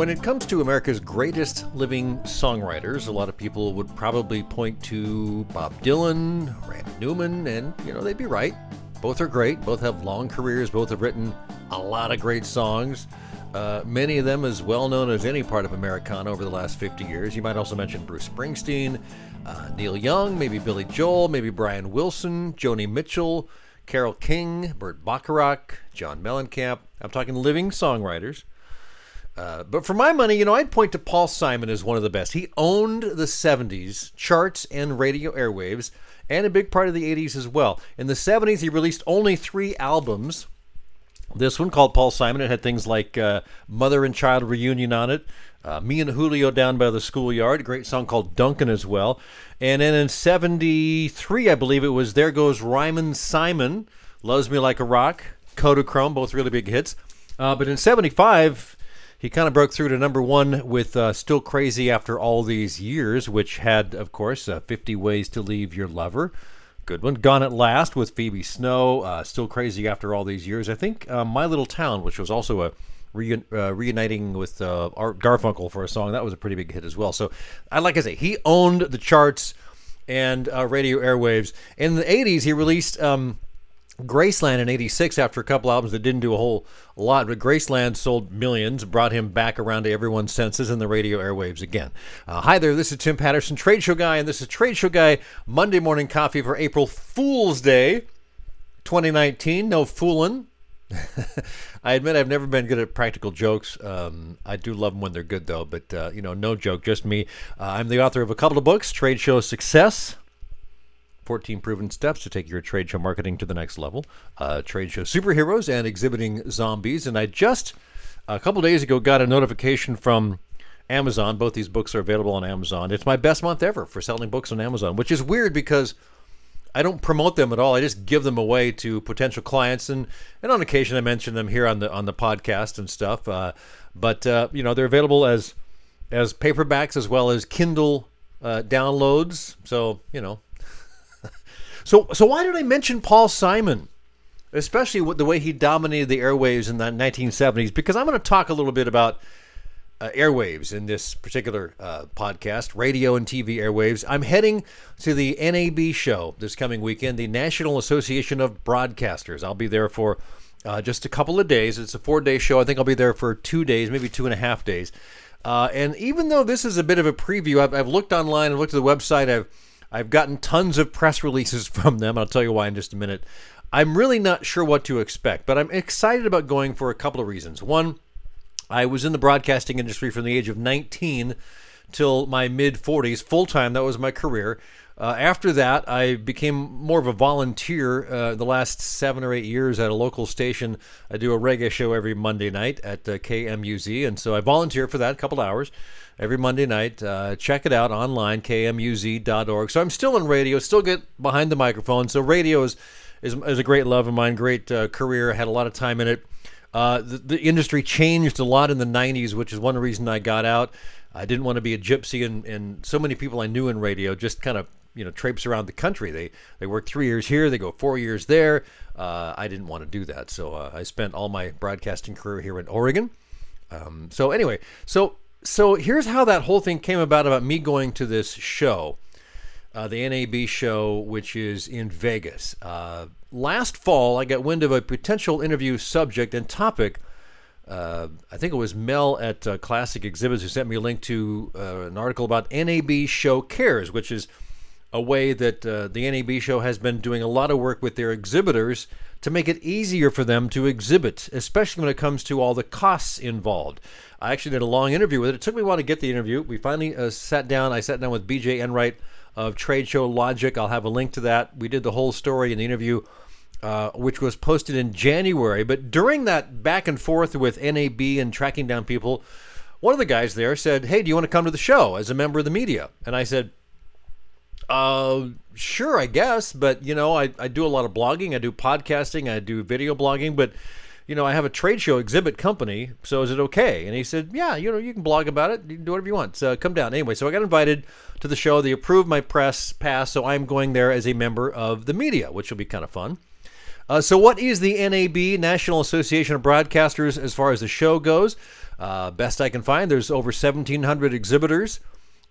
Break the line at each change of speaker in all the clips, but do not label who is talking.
When it comes to America's greatest living songwriters, a lot of people would probably point to Bob Dylan, Randy Newman, and, you know, they'd be right. Both are great, both have long careers, both have written a lot of great songs. Uh, many of them as well known as any part of Americana over the last 50 years. You might also mention Bruce Springsteen, uh, Neil Young, maybe Billy Joel, maybe Brian Wilson, Joni Mitchell, Carole King, Burt Bacharach, John Mellencamp. I'm talking living songwriters. Uh, but for my money, you know, I'd point to Paul Simon as one of the best. He owned the 70s charts and radio airwaves, and a big part of the 80s as well. In the 70s, he released only three albums. This one called Paul Simon, it had things like uh, Mother and Child Reunion on it, uh, Me and Julio Down by the Schoolyard, a great song called Duncan as well. And then in 73, I believe it was There Goes Rhymin' Simon, Loves Me Like a Rock, Kodachrome, both really big hits. Uh, but in 75, he kind of broke through to number one with uh, Still Crazy After All These Years, which had, of course, uh, 50 Ways to Leave Your Lover. Good one. Gone at Last with Phoebe Snow. Uh, Still Crazy After All These Years. I think uh, My Little Town, which was also a Reun- uh, reuniting with uh, Art Garfunkel for a song. That was a pretty big hit as well. So, I like I say, he owned the charts and uh, radio airwaves. In the 80s, he released um, Graceland in 86 after a couple albums that didn't do a whole lot, but Graceland sold millions, brought him back around to everyone's senses in the radio airwaves again. Uh, hi there, this is Tim Patterson, Trade Show Guy, and this is Trade Show Guy Monday Morning Coffee for April Fool's Day 2019. No fooling. I admit I've never been good at practical jokes. Um, I do love them when they're good, though. But uh, you know, no joke, just me. Uh, I'm the author of a couple of books: Trade Show Success, 14 Proven Steps to Take Your Trade Show Marketing to the Next Level, uh, Trade Show Superheroes, and Exhibiting Zombies. And I just a couple days ago got a notification from Amazon. Both these books are available on Amazon. It's my best month ever for selling books on Amazon, which is weird because I don't promote them at all. I just give them away to potential clients, and and on occasion I mention them here on the on the podcast and stuff. Uh, but uh, you know they're available as as paperbacks as well as Kindle uh, downloads. So you know. So so why did I mention Paul Simon? Especially with the way he dominated the airwaves in the 1970s, because I'm going to talk a little bit about uh, airwaves in this particular uh, podcast, radio and TV airwaves. I'm heading to the NAB show this coming weekend, the National Association of Broadcasters. I'll be there for uh, just a couple of days. It's a four day show. I think I'll be there for two days, maybe two and a half days. Uh, and even though this is a bit of a preview, I've, I've looked online and looked at the website. I've I've gotten tons of press releases from them. I'll tell you why in just a minute. I'm really not sure what to expect, but I'm excited about going for a couple of reasons. One, I was in the broadcasting industry from the age of 19 till my mid 40s, full time. That was my career. Uh, after that, I became more of a volunteer uh, the last seven or eight years at a local station. I do a reggae show every Monday night at uh, KMUZ, and so I volunteer for that a couple hours every Monday night. Uh, check it out online, kmuz.org. So I'm still in radio, still get behind the microphone. So radio is, is, is a great love of mine, great uh, career, had a lot of time in it. Uh, the, the, industry changed a lot in the 90s, which is one reason I got out. I didn't want to be a gypsy, and, and so many people I knew in radio just kind of you know traipse around the country. They they work three years here, they go four years there. Uh, I didn't want to do that, so uh, I spent all my broadcasting career here in Oregon. Um, so anyway, so so here's how that whole thing came about about me going to this show, uh, the NAB show, which is in Vegas. Uh, last fall, I got wind of a potential interview subject and topic. Uh, I think it was Mel at uh, Classic Exhibits who sent me a link to uh, an article about NAB Show Cares, which is a way that uh, the NAB show has been doing a lot of work with their exhibitors to make it easier for them to exhibit, especially when it comes to all the costs involved. I actually did a long interview with it. It took me a while to get the interview. We finally uh, sat down. I sat down with BJ Enright of Trade Show Logic. I'll have a link to that. We did the whole story in the interview uh, which was posted in January. But during that back and forth with NAB and tracking down people, one of the guys there said, Hey, do you want to come to the show as a member of the media? And I said, uh, sure, I guess. But, you know, I, I do a lot of blogging, I do podcasting, I do video blogging, but you know, I have a trade show exhibit company, so is it okay? And he said, yeah, you know, you can blog about it, you can do whatever you want. So come down. Anyway, so I got invited to the show. They approved my press pass, so I'm going there as a member of the media, which will be kind of fun. Uh, so, what is the NAB, National Association of Broadcasters, as far as the show goes? Uh, best I can find, there's over 1,700 exhibitors.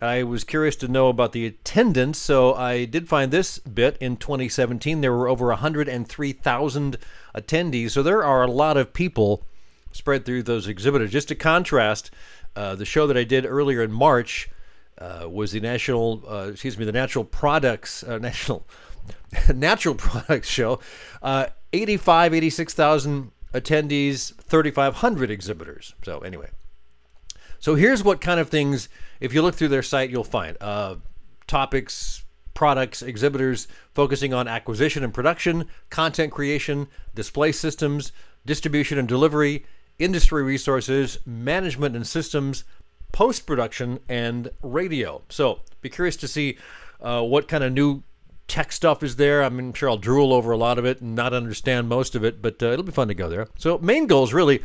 I was curious to know about the attendance, so I did find this bit in 2017. There were over 103,000 attendees, so there are a lot of people spread through those exhibitors. Just to contrast, uh, the show that I did earlier in March uh, was the national, uh, excuse me, the Natural Products uh, National Natural Products Show. Uh, 85, 86,000 attendees, 3,500 exhibitors. So anyway, so here's what kind of things, if you look through their site, you'll find uh, topics, products, exhibitors focusing on acquisition and production, content creation, display systems, distribution and delivery, industry resources, management and systems, post production, and radio. So be curious to see uh, what kind of new tech stuff is there. I'm sure I'll drool over a lot of it and not understand most of it, but uh, it'll be fun to go there. So, main goals really.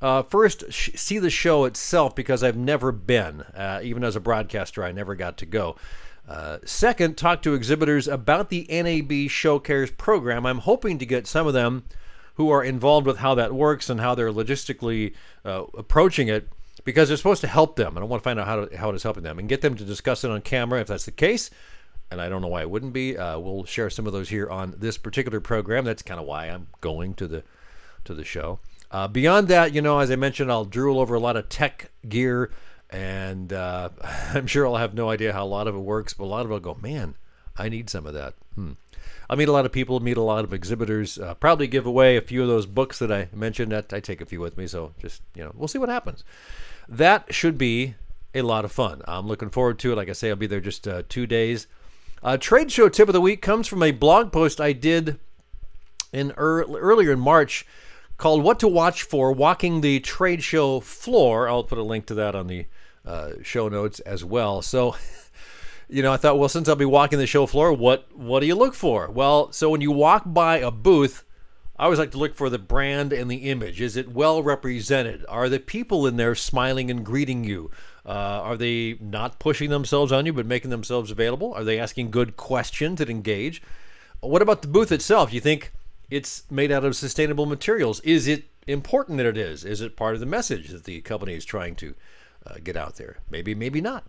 Uh, first, sh- see the show itself because I've never been. Uh, even as a broadcaster, I never got to go. Uh, second, talk to exhibitors about the NAB Show Cares program. I'm hoping to get some of them who are involved with how that works and how they're logistically uh, approaching it because they're supposed to help them. And I want to find out how, to, how it is helping them and get them to discuss it on camera if that's the case. And I don't know why it wouldn't be. Uh, we'll share some of those here on this particular program. That's kind of why I'm going to the to the show. Uh, beyond that, you know, as I mentioned, I'll drool over a lot of tech gear, and uh, I'm sure I'll have no idea how a lot of it works, but a lot of it will go, man, I need some of that. Hmm. I meet a lot of people, meet a lot of exhibitors. Uh, probably give away a few of those books that I mentioned. That I take a few with me, so just you know, we'll see what happens. That should be a lot of fun. I'm looking forward to it. Like I say, I'll be there just uh, two days. Uh, trade show tip of the week comes from a blog post I did in er- earlier in March called "What to Watch for Walking the Trade Show Floor." I'll put a link to that on the uh, show notes as well. So. you know, I thought, well, since I'll be walking the show floor, what what do you look for? Well, so when you walk by a booth, I always like to look for the brand and the image. Is it well represented? Are the people in there smiling and greeting you? Uh, are they not pushing themselves on you but making themselves available? Are they asking good questions that engage? What about the booth itself? You think it's made out of sustainable materials? Is it important that it is? Is it part of the message that the company is trying to uh, get out there? Maybe, maybe not.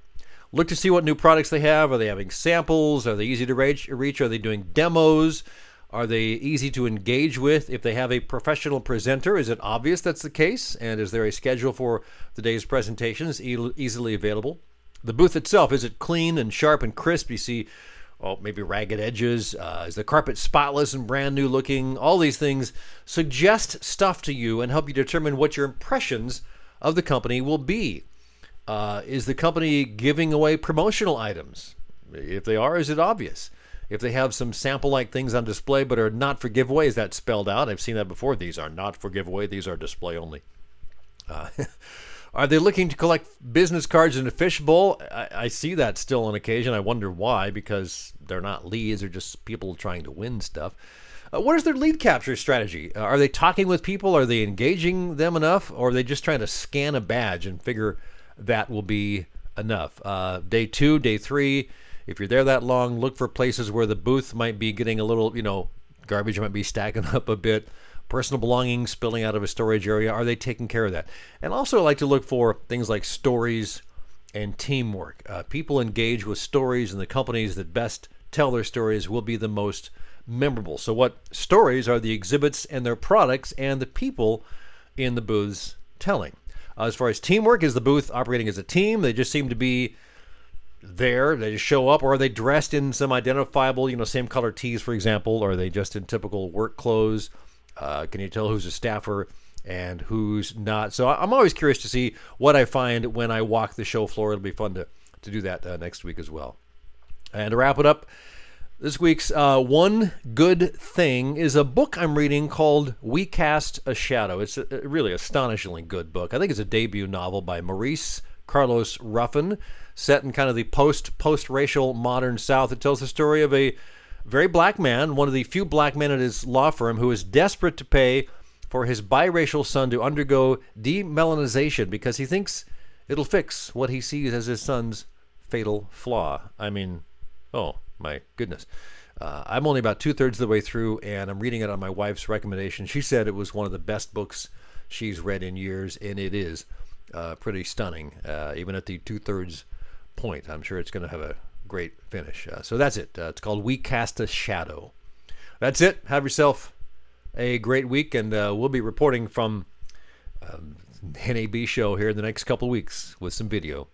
Look to see what new products they have. Are they having samples? Are they easy to reach? Are they doing demos? Are they easy to engage with? If they have a professional presenter, is it obvious that's the case? And is there a schedule for the day's presentations easily available? The booth itself, is it clean and sharp and crisp? You see, oh, maybe ragged edges? Uh, is the carpet spotless and brand new looking? All these things suggest stuff to you and help you determine what your impressions of the company will be. Uh, is the company giving away promotional items? If they are, is it obvious? If they have some sample like things on display but are not for giveaway, is that spelled out? I've seen that before. These are not for giveaway, these are display only. Uh, are they looking to collect business cards in a fishbowl? I, I see that still on occasion. I wonder why, because they're not leads, they're just people trying to win stuff. Uh, what is their lead capture strategy? Uh, are they talking with people? Are they engaging them enough? Or are they just trying to scan a badge and figure that will be enough? Uh, day two, day three, if you're there that long, look for places where the booth might be getting a little, you know, garbage might be stacking up a bit. Personal belongings spilling out of a storage area. Are they taking care of that? And also, I like to look for things like stories and teamwork. Uh, people engage with stories, and the companies that best tell their stories will be the most memorable. So, what stories are the exhibits and their products and the people in the booths telling? Uh, as far as teamwork, is the booth operating as a team? They just seem to be there? They just show up, or are they dressed in some identifiable, you know, same color tees, for example? Or are they just in typical work clothes? Uh, can you tell who's a staffer and who's not? So I'm always curious to see what I find when I walk the show floor. It'll be fun to, to do that uh, next week as well. And to wrap it up, this week's uh, One Good Thing is a book I'm reading called We Cast a Shadow. It's a, a really astonishingly good book. I think it's a debut novel by Maurice Carlos Ruffin set in kind of the post post racial modern South. It tells the story of a very black man, one of the few black men at his law firm, who is desperate to pay for his biracial son to undergo demelanization because he thinks it'll fix what he sees as his son's fatal flaw. I mean, oh, My goodness. Uh, I'm only about two thirds of the way through, and I'm reading it on my wife's recommendation. She said it was one of the best books she's read in years, and it is uh, pretty stunning, uh, even at the two thirds point. I'm sure it's going to have a great finish. Uh, so that's it. Uh, it's called We Cast a Shadow. That's it. Have yourself a great week, and uh, we'll be reporting from um, NAB show here in the next couple weeks with some video.